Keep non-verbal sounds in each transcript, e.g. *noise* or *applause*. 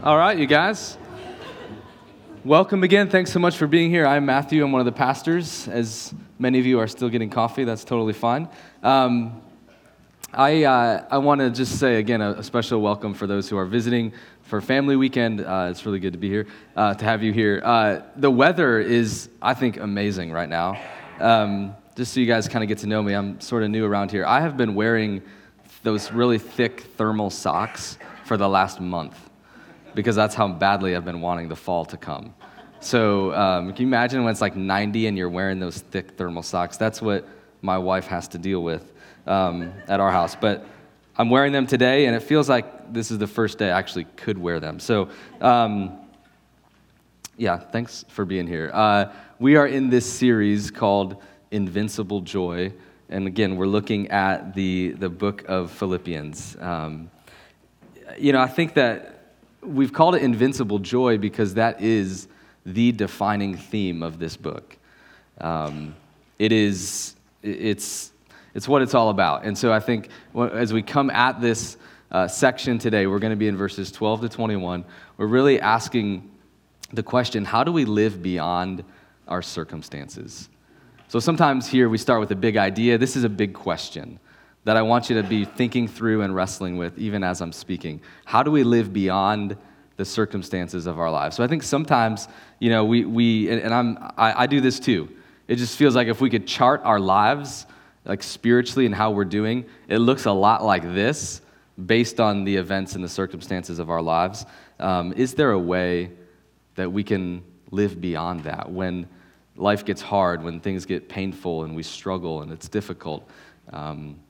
All right, you guys. Welcome again. Thanks so much for being here. I'm Matthew. I'm one of the pastors. As many of you are still getting coffee, that's totally fine. Um, I, uh, I want to just say again a, a, special welcome for those who are visiting for Family Weekend. Uh, it's really good to be here, uh, to have you here. Uh, the weather is, I think, amazing right now. Um, just so you guys kind of get to know me, I'm sort of new around here. I have been wearing those really thick thermal socks for the last month because that's how badly I've been wanting the fall to come. So um, can you imagine when it's like 90 and you're wearing those thick thermal socks? That's what my wife has to deal with um, at our house. But I'm wearing them today, and it feels like this is the first day I actually could wear them. So, um, yeah, thanks for being here. Uh, we are in this series called Invincible Joy. And again, we're looking at the, the book of Philippians. Um, you know, I think that we've called it Invincible Joy because that is the defining theme of this book. Um, it is, it's, it's what it's all about. And so I think as we come at this uh, section today, we're going to be in verses 12 to 21. We're really asking the question how do we live beyond our circumstances? So sometimes here we start with a big idea. This is a big question that I want you to be thinking through and wrestling with, even as I'm speaking. How do we live beyond the circumstances of our lives? So I think sometimes, you know, we, we and I'm, I, I do this too. It just feels like if we could chart our lives, like spiritually and how we're doing, it looks a lot like this based on the events and the circumstances of our lives. Um, is there a way that we can live beyond that when life gets hard, when things get painful and we struggle and it's difficult? Um,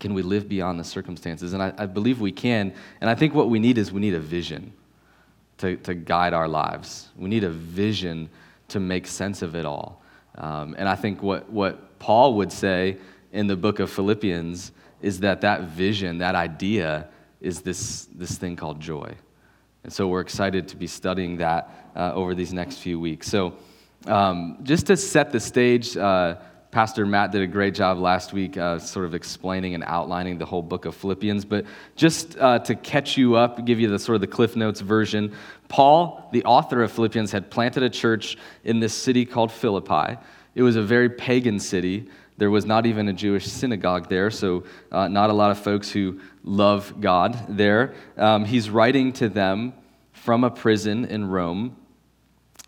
can we live beyond the circumstances? And I, I, believe we can. And I think what we need is we need a vision to, to guide our lives. We need a vision to make sense of it all. Um, and I think what, what Paul would say in the book of Philippians is that that vision, that idea, is this, this thing called joy. And so we're excited to be studying that uh, over these next few weeks. So, um, just to set the stage, uh, Pastor Matt did a great job last week, uh, sort of explaining and outlining the whole book of Philippians. But just uh, to catch you up, give you the sort of the Cliff Notes version, Paul, the author of Philippians, had planted a church in this city called Philippi. It was a very pagan city. There was not even a Jewish synagogue there, so uh, not a lot of folks who love God there. Um, he's writing to them from a prison in Rome.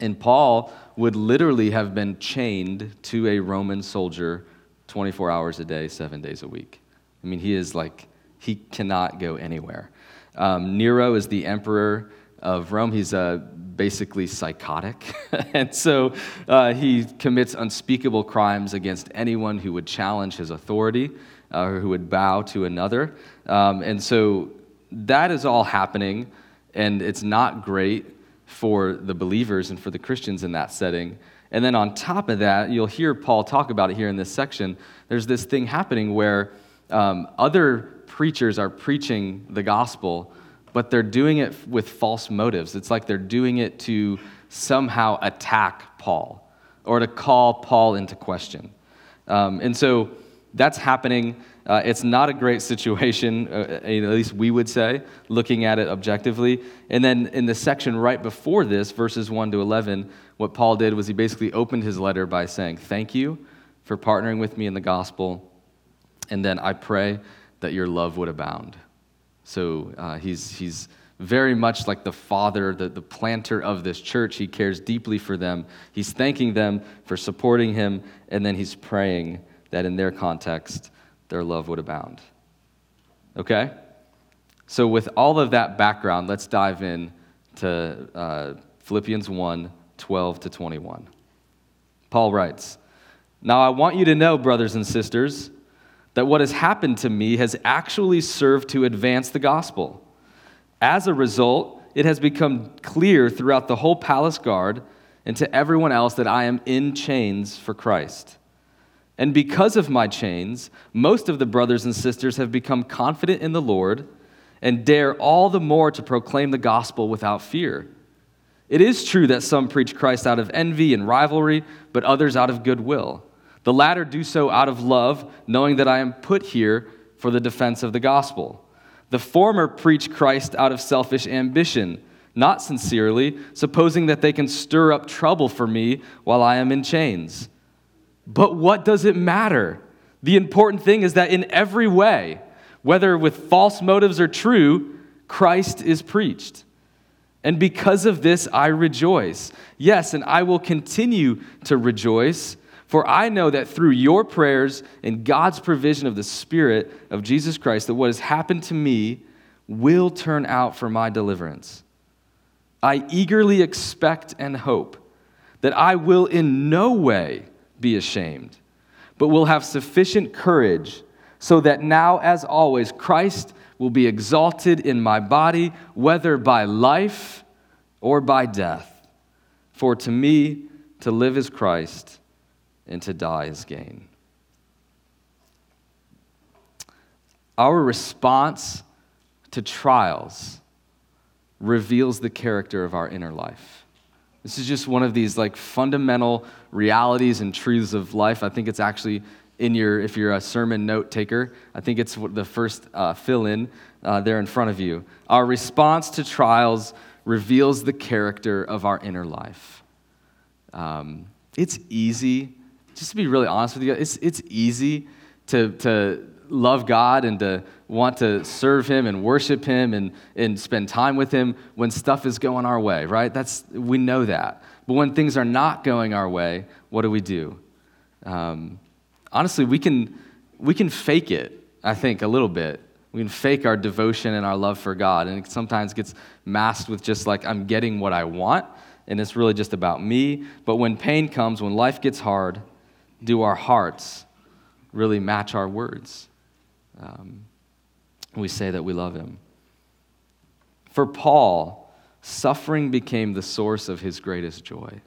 And Paul would literally have been chained to a Roman soldier 24 hours a day, seven days a week. I mean, he is like, he cannot go anywhere. Um, Nero is the emperor of Rome. He's uh, basically psychotic. *laughs* and so uh, he commits unspeakable crimes against anyone who would challenge his authority uh, or who would bow to another. Um, and so that is all happening, and it's not great for the believers and for the Christians in that setting. And then on top of that, you'll hear Paul talk about it here in this section. There's this thing happening where um, other preachers are preaching the gospel, but they're doing it with false motives. It's like they're doing it to somehow attack Paul or to call Paul into question. Um, and so that's happening. Uh, it's not a great situation, uh, uh, at least we would say, looking at it objectively. And then in the section right before this, verses 1 to 11, what Paul did was he basically opened his letter by saying, Thank you for partnering with me in the gospel. And then I pray that your love would abound. So uh, he's, he's very much like the father, the, the planter of this church. He cares deeply for them. He's thanking them for supporting him, and then he's praying that in their context, their love would abound. Okay? So, with all of that background, let's dive in to uh, Philippians 1 12 to 21. Paul writes, Now I want you to know, brothers and sisters, that what has happened to me has actually served to advance the gospel. As a result, it has become clear throughout the whole palace guard and to everyone else that I am in chains for Christ. And because of my chains, most of the brothers and sisters have become confident in the Lord and dare all the more to proclaim the gospel without fear. It is true that some preach Christ out of envy and rivalry, but others out of goodwill. The latter do so out of love, knowing that I am put here for the defense of the gospel. The former preach Christ out of selfish ambition, not sincerely, supposing that they can stir up trouble for me while I am in chains. But what does it matter? The important thing is that in every way, whether with false motives or true, Christ is preached. And because of this, I rejoice. Yes, and I will continue to rejoice, for I know that through your prayers and God's provision of the Spirit of Jesus Christ, that what has happened to me will turn out for my deliverance. I eagerly expect and hope that I will in no way be ashamed, but will have sufficient courage so that now, as always, Christ will be exalted in my body, whether by life or by death. For to me, to live is Christ, and to die is gain. Our response to trials reveals the character of our inner life. This is just one of these like fundamental realities and truths of life. I think it's actually in your, if you're a sermon note taker, I think it's the first uh, fill in uh, there in front of you. Our response to trials reveals the character of our inner life. Um, it's easy, just to be really honest with you, it's, it's easy to, to love God and to want to serve Him and worship Him and, and spend time with Him when stuff is going our way, right? That's, we know that. But when things are not going our way, what do we do? Um, honestly, we can, we can fake it, I think, a little bit. We can fake our devotion and our love for God. And it sometimes gets masked with just like, I'm getting what I want, and it's really just about me. But when pain comes, when life gets hard, do our hearts really match our words? Um, we say that we love him. For Paul, suffering became the source of his greatest joy.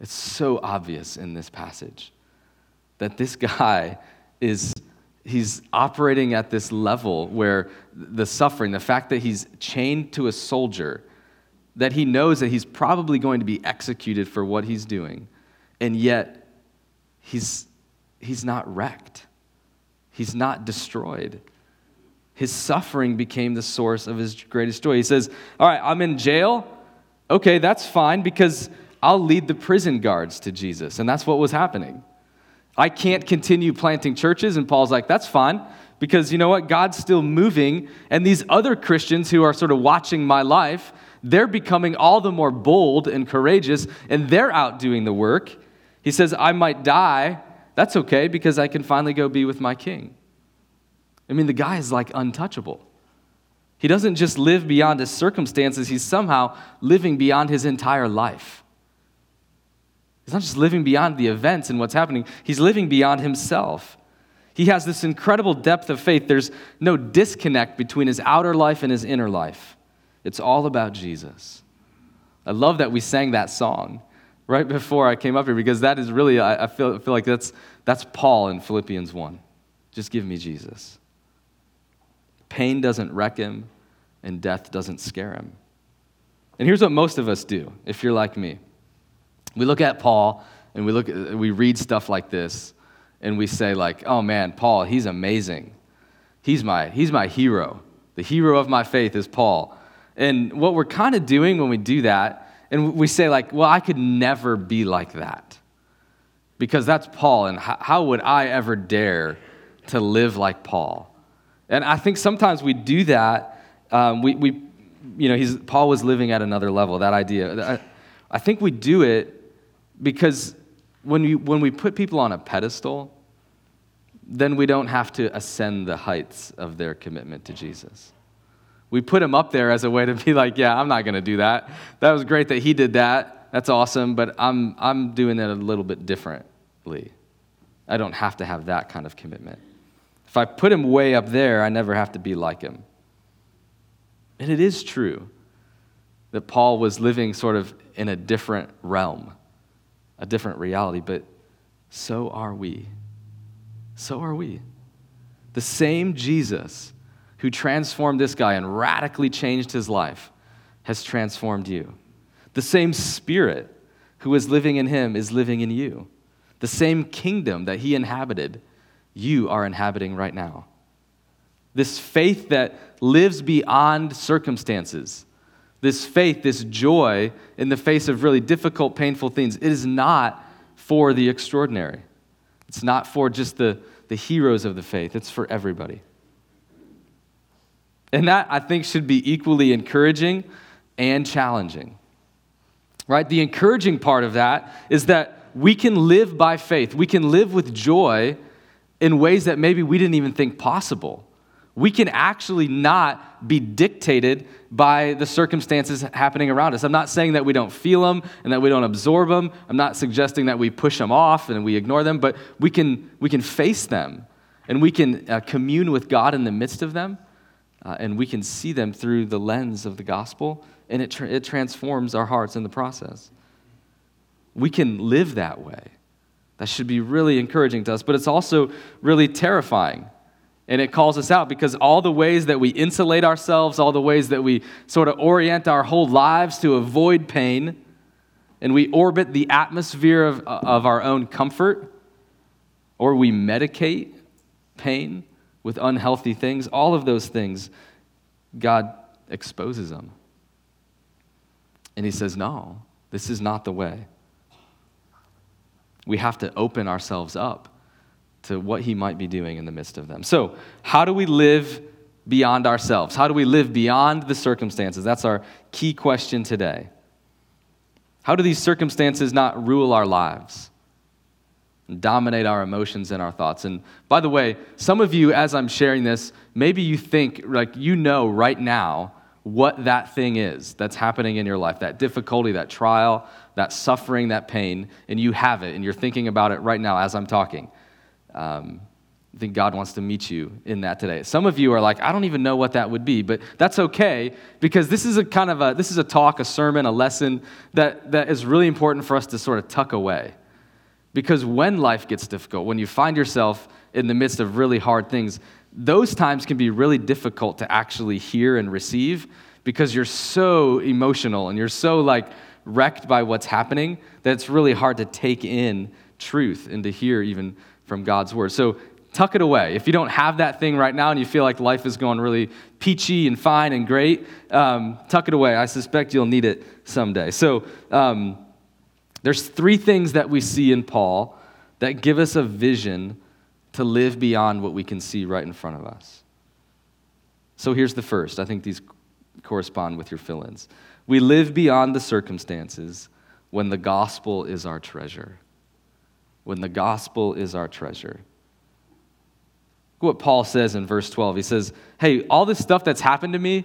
It's so obvious in this passage that this guy is he's operating at this level where the suffering, the fact that he's chained to a soldier, that he knows that he's probably going to be executed for what he's doing, and yet he's, he's not wrecked. He's not destroyed. His suffering became the source of his greatest joy. He says, All right, I'm in jail. Okay, that's fine because I'll lead the prison guards to Jesus. And that's what was happening. I can't continue planting churches. And Paul's like, That's fine because you know what? God's still moving. And these other Christians who are sort of watching my life, they're becoming all the more bold and courageous, and they're out doing the work. He says, I might die, that's okay because I can finally go be with my king. I mean, the guy is like untouchable. He doesn't just live beyond his circumstances, he's somehow living beyond his entire life. He's not just living beyond the events and what's happening, he's living beyond himself. He has this incredible depth of faith. There's no disconnect between his outer life and his inner life. It's all about Jesus. I love that we sang that song right before I came up here because that is really, I, I feel, I feel like that's, that's Paul in Philippians 1. Just give me Jesus. Pain doesn't wreck him, and death doesn't scare him. And here's what most of us do, if you're like me. We look at Paul and we, look, we read stuff like this, and we say, like, oh man, Paul, he's amazing. He's my, he's my hero. The hero of my faith is Paul. And what we're kind of doing when we do that and we say, like, well, I could never be like that because that's Paul, and how would I ever dare to live like Paul? And I think sometimes we do that. Um, we, we, you know, he's, Paul was living at another level, that idea. I, I think we do it because when we, when we put people on a pedestal, then we don't have to ascend the heights of their commitment to Jesus. We put him up there as a way to be like, yeah, I'm not going to do that. That was great that he did that. That's awesome, but I'm, I'm doing it a little bit differently. I don't have to have that kind of commitment. If I put him way up there, I never have to be like him. And it is true that Paul was living sort of in a different realm, a different reality, but so are we. So are we. The same Jesus who transformed this guy and radically changed his life has transformed you. The same spirit who is living in him is living in you. The same kingdom that he inhabited, you are inhabiting right now. This faith that lives beyond circumstances, this faith, this joy in the face of really difficult, painful things, it is not for the extraordinary. It's not for just the, the heroes of the faith, it's for everybody. And that, I think, should be equally encouraging and challenging. Right? The encouraging part of that is that we can live by faith. We can live with joy in ways that maybe we didn't even think possible. We can actually not be dictated by the circumstances happening around us. I'm not saying that we don't feel them and that we don't absorb them. I'm not suggesting that we push them off and we ignore them, but we can, we can face them and we can uh, commune with God in the midst of them uh, and we can see them through the lens of the gospel and it, tra- it transforms our hearts in the process. We can live that way. That should be really encouraging to us, but it's also really terrifying. And it calls us out because all the ways that we insulate ourselves, all the ways that we sort of orient our whole lives to avoid pain, and we orbit the atmosphere of, of our own comfort, or we medicate pain with unhealthy things, all of those things, God exposes them. And He says, No, this is not the way. We have to open ourselves up to what he might be doing in the midst of them. So, how do we live beyond ourselves? How do we live beyond the circumstances? That's our key question today. How do these circumstances not rule our lives? Dominate our emotions and our thoughts. And by the way, some of you, as I'm sharing this, maybe you think, like, you know right now what that thing is that's happening in your life that difficulty, that trial, that suffering, that pain, and you have it, and you're thinking about it right now as I'm talking. Um, I think God wants to meet you in that today. Some of you are like, I don't even know what that would be, but that's okay because this is a kind of a this is a talk, a sermon, a lesson that, that is really important for us to sort of tuck away. Because when life gets difficult, when you find yourself in the midst of really hard things, those times can be really difficult to actually hear and receive because you're so emotional and you're so like wrecked by what's happening that it's really hard to take in truth and to hear even from God's word. So tuck it away. If you don't have that thing right now and you feel like life is going really peachy and fine and great, um, tuck it away. I suspect you'll need it someday. So um, there's three things that we see in Paul that give us a vision to live beyond what we can see right in front of us. So here's the first. I think these correspond with your fill ins. We live beyond the circumstances when the gospel is our treasure when the gospel is our treasure. Look what Paul says in verse 12. He says, Hey, all this stuff that's happened to me,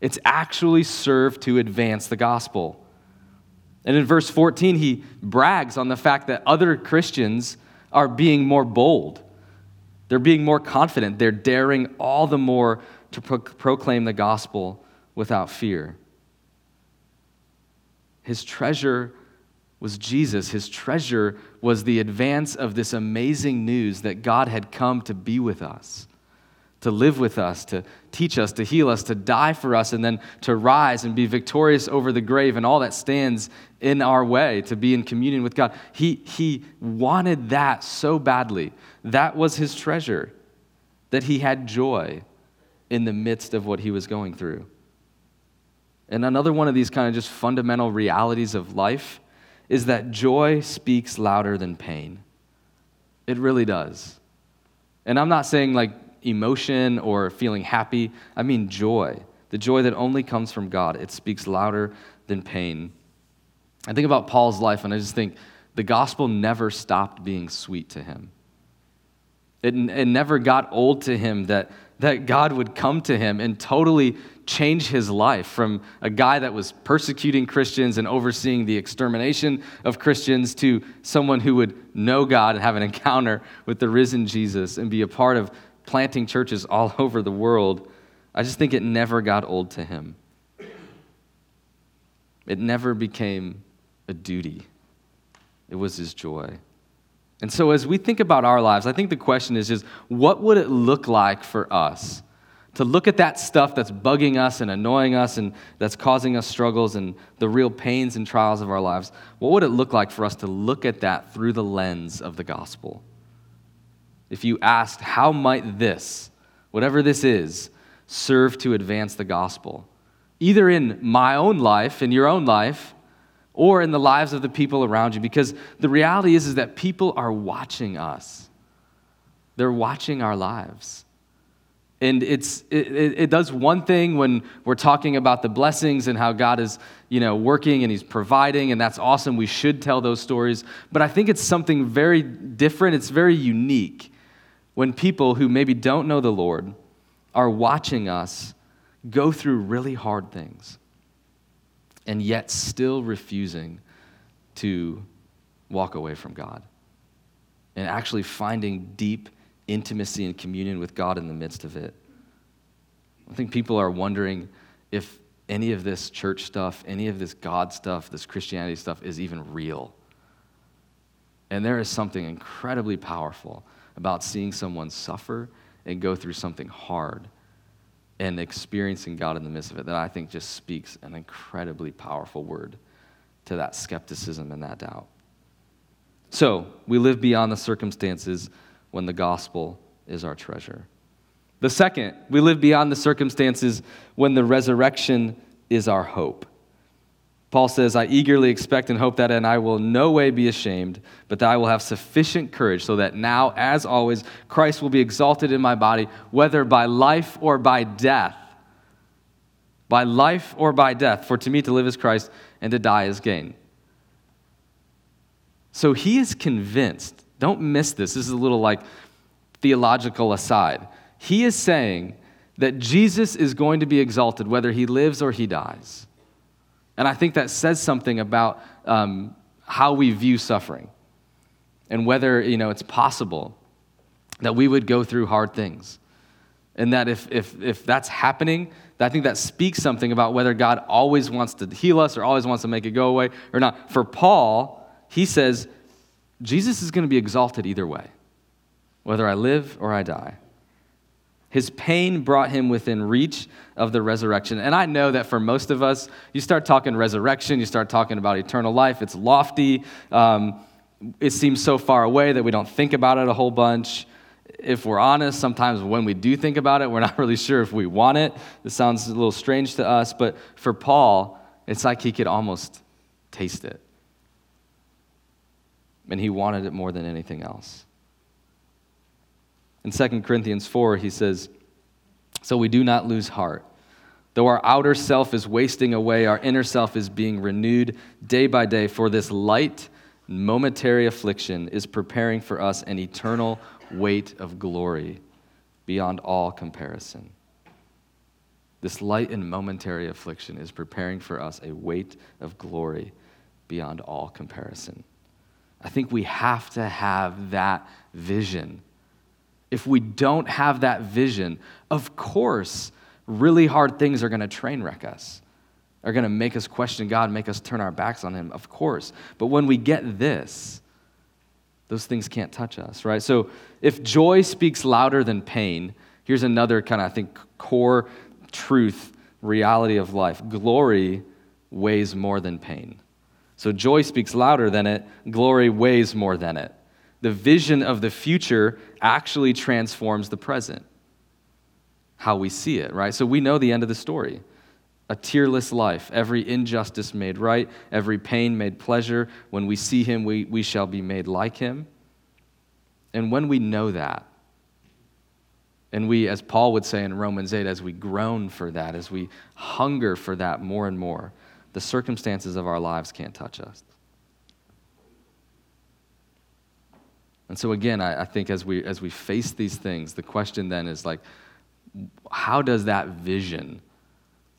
it's actually served to advance the gospel. And in verse 14, he brags on the fact that other Christians are being more bold. They're being more confident. They're daring all the more to pro- proclaim the gospel without fear. His treasure was Jesus. His treasure was the advance of this amazing news that God had come to be with us, to live with us, to teach us, to heal us, to die for us, and then to rise and be victorious over the grave and all that stands in our way, to be in communion with God. He, he wanted that so badly. That was his treasure, that he had joy in the midst of what he was going through. And another one of these kind of just fundamental realities of life is that joy speaks louder than pain. It really does. And I'm not saying like emotion or feeling happy, I mean joy. The joy that only comes from God. It speaks louder than pain. I think about Paul's life and I just think the gospel never stopped being sweet to him. It, it never got old to him that, that God would come to him and totally change his life from a guy that was persecuting Christians and overseeing the extermination of Christians to someone who would know God and have an encounter with the risen Jesus and be a part of planting churches all *laughs* over the world. I just think it never got old to him. It never became a duty, it was his joy. And so, as we think about our lives, I think the question is just what would it look like for us? to look at that stuff that's bugging us and annoying us and that's causing us struggles and the real pains and trials of our lives, what would it look like for us to look at that through the lens of the gospel? If you asked, how might this, whatever this is, serve to advance the gospel, either in my own life, in your own life, or in the lives of the people around you. Because the reality is, is that people are watching us, they're watching our lives. And it's, it, it, does one thing when we're talking about the blessings and how God is you know, working and He's providing, and that's awesome. We should tell those stories. But I think it's something very different, it's very unique when people who maybe don't know the Lord are watching us go through really hard things and yet still refusing to walk away from God and actually finding deep intimacy and communion with God in the midst of it. I think people are wondering if any of this church stuff, any of this God stuff, this Christianity stuff is even real. And there is something incredibly powerful about seeing someone suffer and go through something hard and experiencing God in the midst of it that I think just speaks an incredibly powerful word to that skepticism and that doubt. So, we live beyond the circumstances when the gospel is our treasure. The second, we live beyond the circumstances when the resurrection is our hope. Paul says, I eagerly expect and hope that, and I will no way be ashamed, but that I will have sufficient courage so that now, as always, Christ will be exalted in my body, whether by life or by death. By life or by death. For to me to live is Christ, and to die is gain. So he is convinced. Don't miss this. This is a little like theological aside. He is saying that Jesus is going to be exalted whether he lives or he dies. And I think that says something about um, how we view suffering and whether you know, it's possible that we would go through hard things. And that if, if, if that's happening, I think that speaks something about whether God always wants to heal us or always wants to make it go away or not. For Paul, he says, Jesus is going to be exalted either way, whether I live or I die. His pain brought him within reach of the resurrection. And I know that for most of us, you start talking resurrection, you start talking about eternal life, it's lofty. Um, it seems so far away that we don't think about it a whole bunch. If we're honest, sometimes when we do think about it, we're not *laughs* really sure if we want it. This sounds a little strange to us, but for Paul, it's like he could almost taste it. And he wanted it more than anything else. In 2 Corinthians 4, he says, So we do not lose heart. Though our outer self is wasting away, our inner self is being renewed day by day, for this light, momentary affliction is preparing for us an eternal weight of glory beyond all comparison. This light and momentary affliction is preparing for us a weight of glory beyond all comparison. I think we have to have that vision if we don't have that vision, of course, really hard things are going to train wreck us, are going to make us question God, make us turn our backs on Him, of course. But when we get this, those things can't touch us, right? So if joy speaks louder than pain, here's another kind of, I think, core truth, reality of life glory weighs more than pain. So joy speaks louder than it, glory weighs more than it the vision of the future actually transforms the present, how we see it, right? So we know the end of the story a tearless life, every injustice made right, every pain made pleasure. When we see him, we, we shall be made like him. And when we know that, and we, as Paul would say in Romans 8, as we groan for that, as we hunger for that more and more, the circumstances of our lives can't touch us. And so again, I, I, think as we as we face these things, the question then is like, how does that vision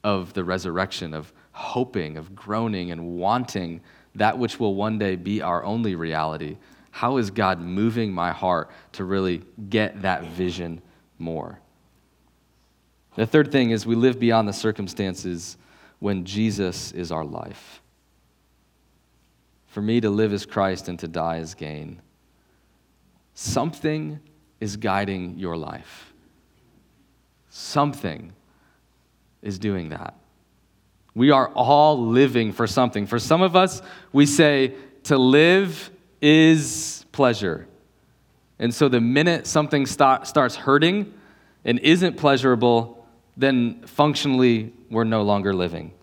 of the resurrection, of hoping, of groaning and wanting that which will one day be our only reality, how is God moving my heart to really get that vision more? The third thing is we live beyond the circumstances when Jesus is our life. For me to live is Christ and to die is gain. Something is guiding your life. Something is doing that. We are all living for something. For some of us, we say to live is pleasure. And so the minute something start, starts hurting and isn't pleasurable, then functionally we're no longer living.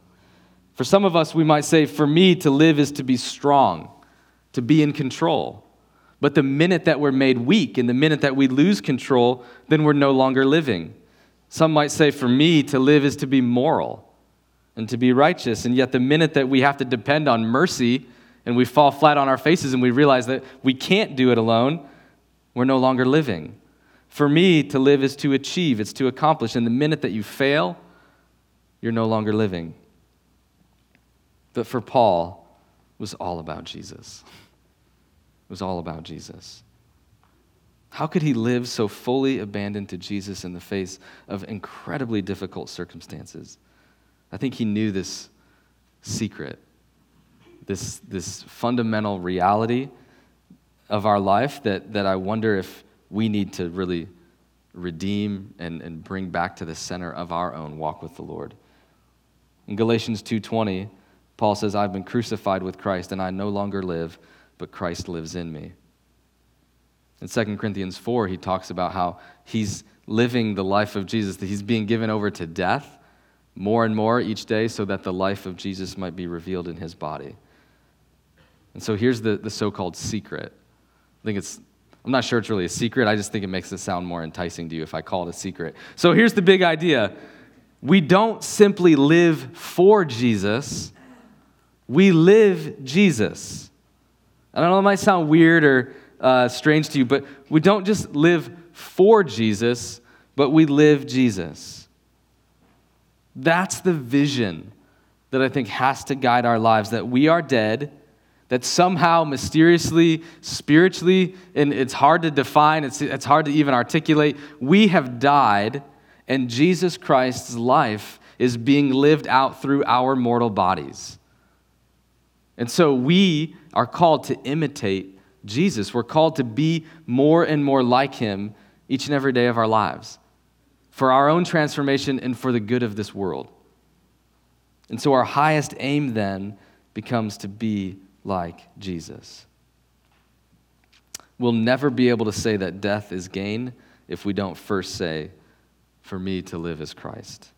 For some of us, we might say, for me to live is to be strong, to be in control. But the minute that we're made weak and the minute that we lose control, then we're no longer living. Some might say, for me to live is to be moral and to be righteous. And yet, the minute that we have to depend on mercy and we fall flat on our faces and we realize that we can't do it alone, we're no longer living. For me, to live is to achieve, it's to accomplish. And the minute that you fail, you're no longer living. But for Paul, it was all about Jesus. It was all about Jesus. How could he live so fully abandoned to Jesus in the face of incredibly difficult circumstances? I think he knew this secret, this, this fundamental reality of our life that, that I wonder if we need to really redeem and, and bring back to the center of our own walk with the Lord. In Galatians 2:20, Paul says, I've been crucified with Christ, and I no longer live, but Christ lives in me. In 2 Corinthians 4, he talks about how he's living the life of Jesus, that he's being given over to death more and more each day so that the life of Jesus might be revealed in his body. And so here's the, the so called secret. I think it's, I'm not sure it's really a secret. I just think it makes it sound more enticing to you if I call it a secret. So here's the big idea we don't simply live for Jesus, we live Jesus. I don't know, it might sound weird or uh, strange to you, but we don't just live for Jesus, but we live Jesus. That's the vision that I think has to guide our lives that we are dead, that somehow mysteriously, spiritually, and it's hard to define, it's, it's hard to even articulate, we have died, and Jesus Christ's life is being lived out through our mortal bodies. And so we are called to imitate Jesus. We're called to be more and more like him each and every day of our lives for our own transformation and for the good of this world. And so our highest aim then becomes to be like Jesus. We'll never be able to say that death is gain if we don't first say, For me to live is Christ.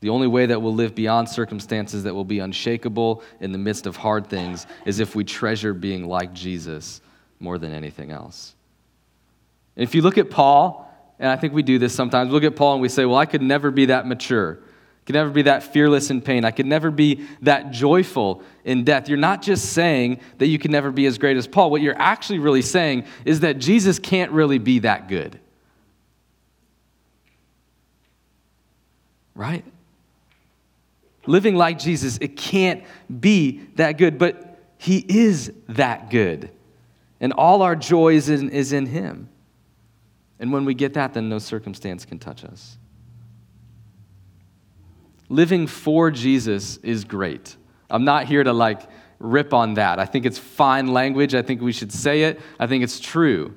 The only way that we'll live beyond circumstances that will be unshakable in the midst of hard things is if we treasure being like Jesus more than anything else. If you look at Paul, and I think we do this sometimes. We look at Paul and we say, Well, I could never be that mature. I could never be that fearless in pain. I could never be that joyful in death. You're not just saying that you can never be as great as Paul. What you're actually really saying is that Jesus can't really be that good. Right? Living like Jesus, it can't be that good, but He is that good. And all our joy is in, is in Him. And when we get that, then no circumstance can touch us. Living for Jesus is great. I'm not here to like rip on that. I think it's fine language. I think we should say it. I think it's true.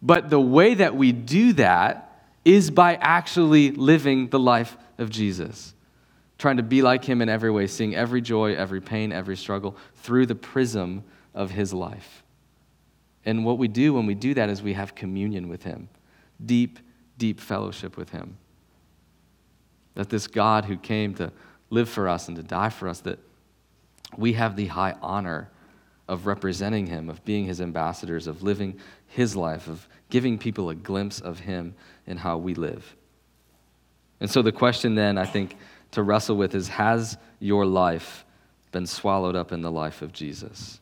But the way that we do that is by actually living the life of Jesus, trying to be like him in every way, seeing every joy, every pain, every struggle through the prism of his life. And what we do when we do that is we have communion with him deep, deep fellowship with Him. That this God who came to live for us and to die for us, that we have the high honor of representing Him, of being His ambassadors, of living His life, of giving people a glimpse of Him and how we live. And so the question then, I think, to wrestle with is Has your life been swallowed up in the life of Jesus?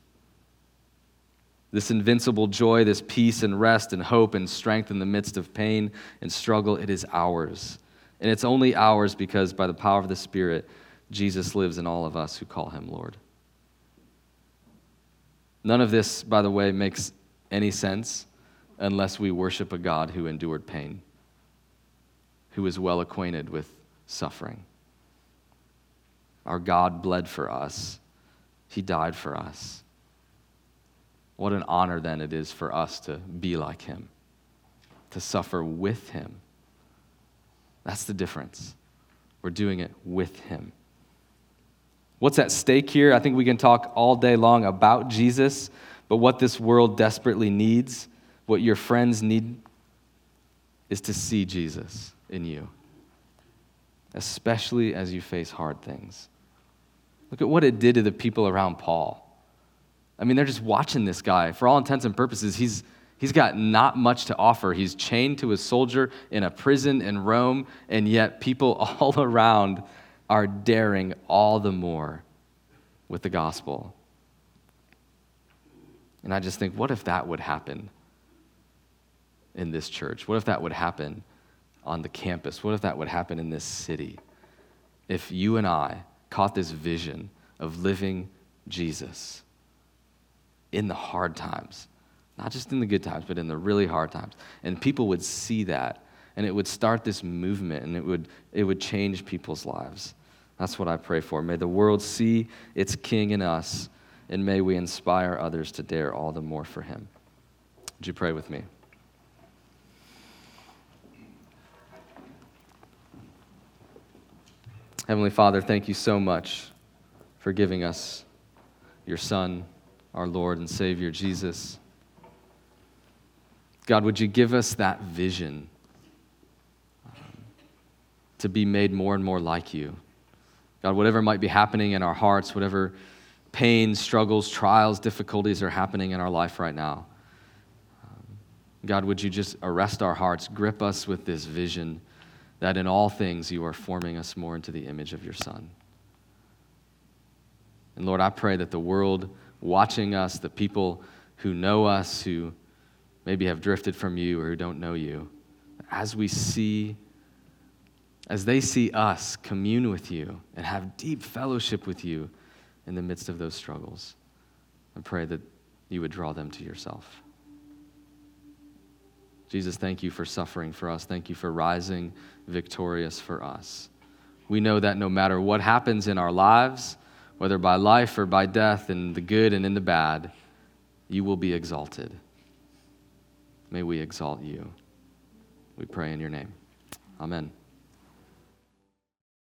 this invincible joy, this peace and rest and hope and strength in the midst of pain and struggle, it is ours. And it's only ours because by the power of the Spirit, Jesus lives in all of us who call him Lord. None of this, by the way, makes any sense unless we worship a God who endured pain, who is well acquainted with suffering. Our God bled for us, He died for us. What an honor then it is for us to be like him, to suffer with him. That's the difference. We're doing it with him. What's at stake here? I think we can talk all day long about Jesus, but what this world desperately needs, what your friends need, is to see Jesus in you. especially as you face hard things. Look at what it did to the people around Paul. I mean, they're just watching this guy. For all intents and purposes, he's, he's got not much to offer. He's chained to a soldier in a prison in Rome, and yet people *laughs* all around are daring all the more with the gospel. And I just think, what if that would happen in this church? What if that would happen on the campus? What if that would happen in this city? If you and I caught this vision of living Jesus in the hard times, not just in the good times, but in the really hard times. And people would see that, and it would start this movement, and it would, it would change people's lives. That's what I pray for. May the world see its King in us, and may we inspire others to dare all the more for him. Would you pray with me? Heavenly Father, thank you so much for giving us your Son, our Lord and Savior, Jesus. God, would you give us that vision um, to be made more and more like you? God, whatever might be happening in our hearts, whatever pain, struggles, trials, difficulties are happening in our life right now, um, God, would you just arrest our hearts, grip us with this vision that in all things you are forming us more into the image of your Son. And Lord, I pray that the world watching us, the people who know us, who maybe have drifted from you or who don't know you, as we see, as they see us commune with you and have deep fellowship with you in the midst of those struggles, I pray that you would draw them to yourself. Jesus, thank you for suffering for us. Thank you for rising victorious for us. We know that no matter what happens in our lives, whether by life or by death, in the good and in the bad, you will be exalted. May we exalt you. We pray in your name. Amen.